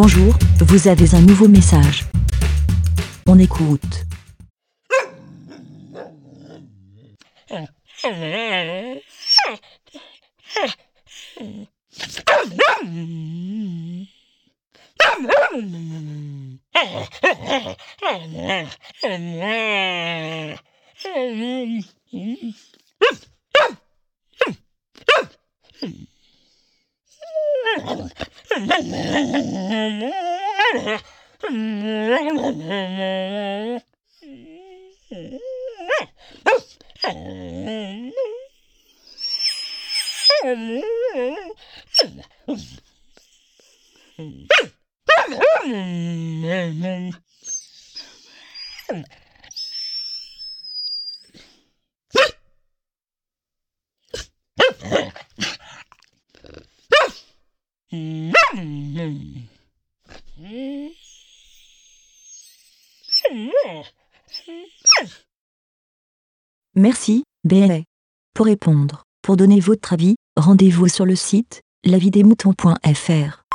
Bonjour, vous avez un nouveau message. On écoute. Mm-hmm. Merci, BLA. Pour répondre, pour donner votre avis, rendez-vous sur le site lavidemouton.fr.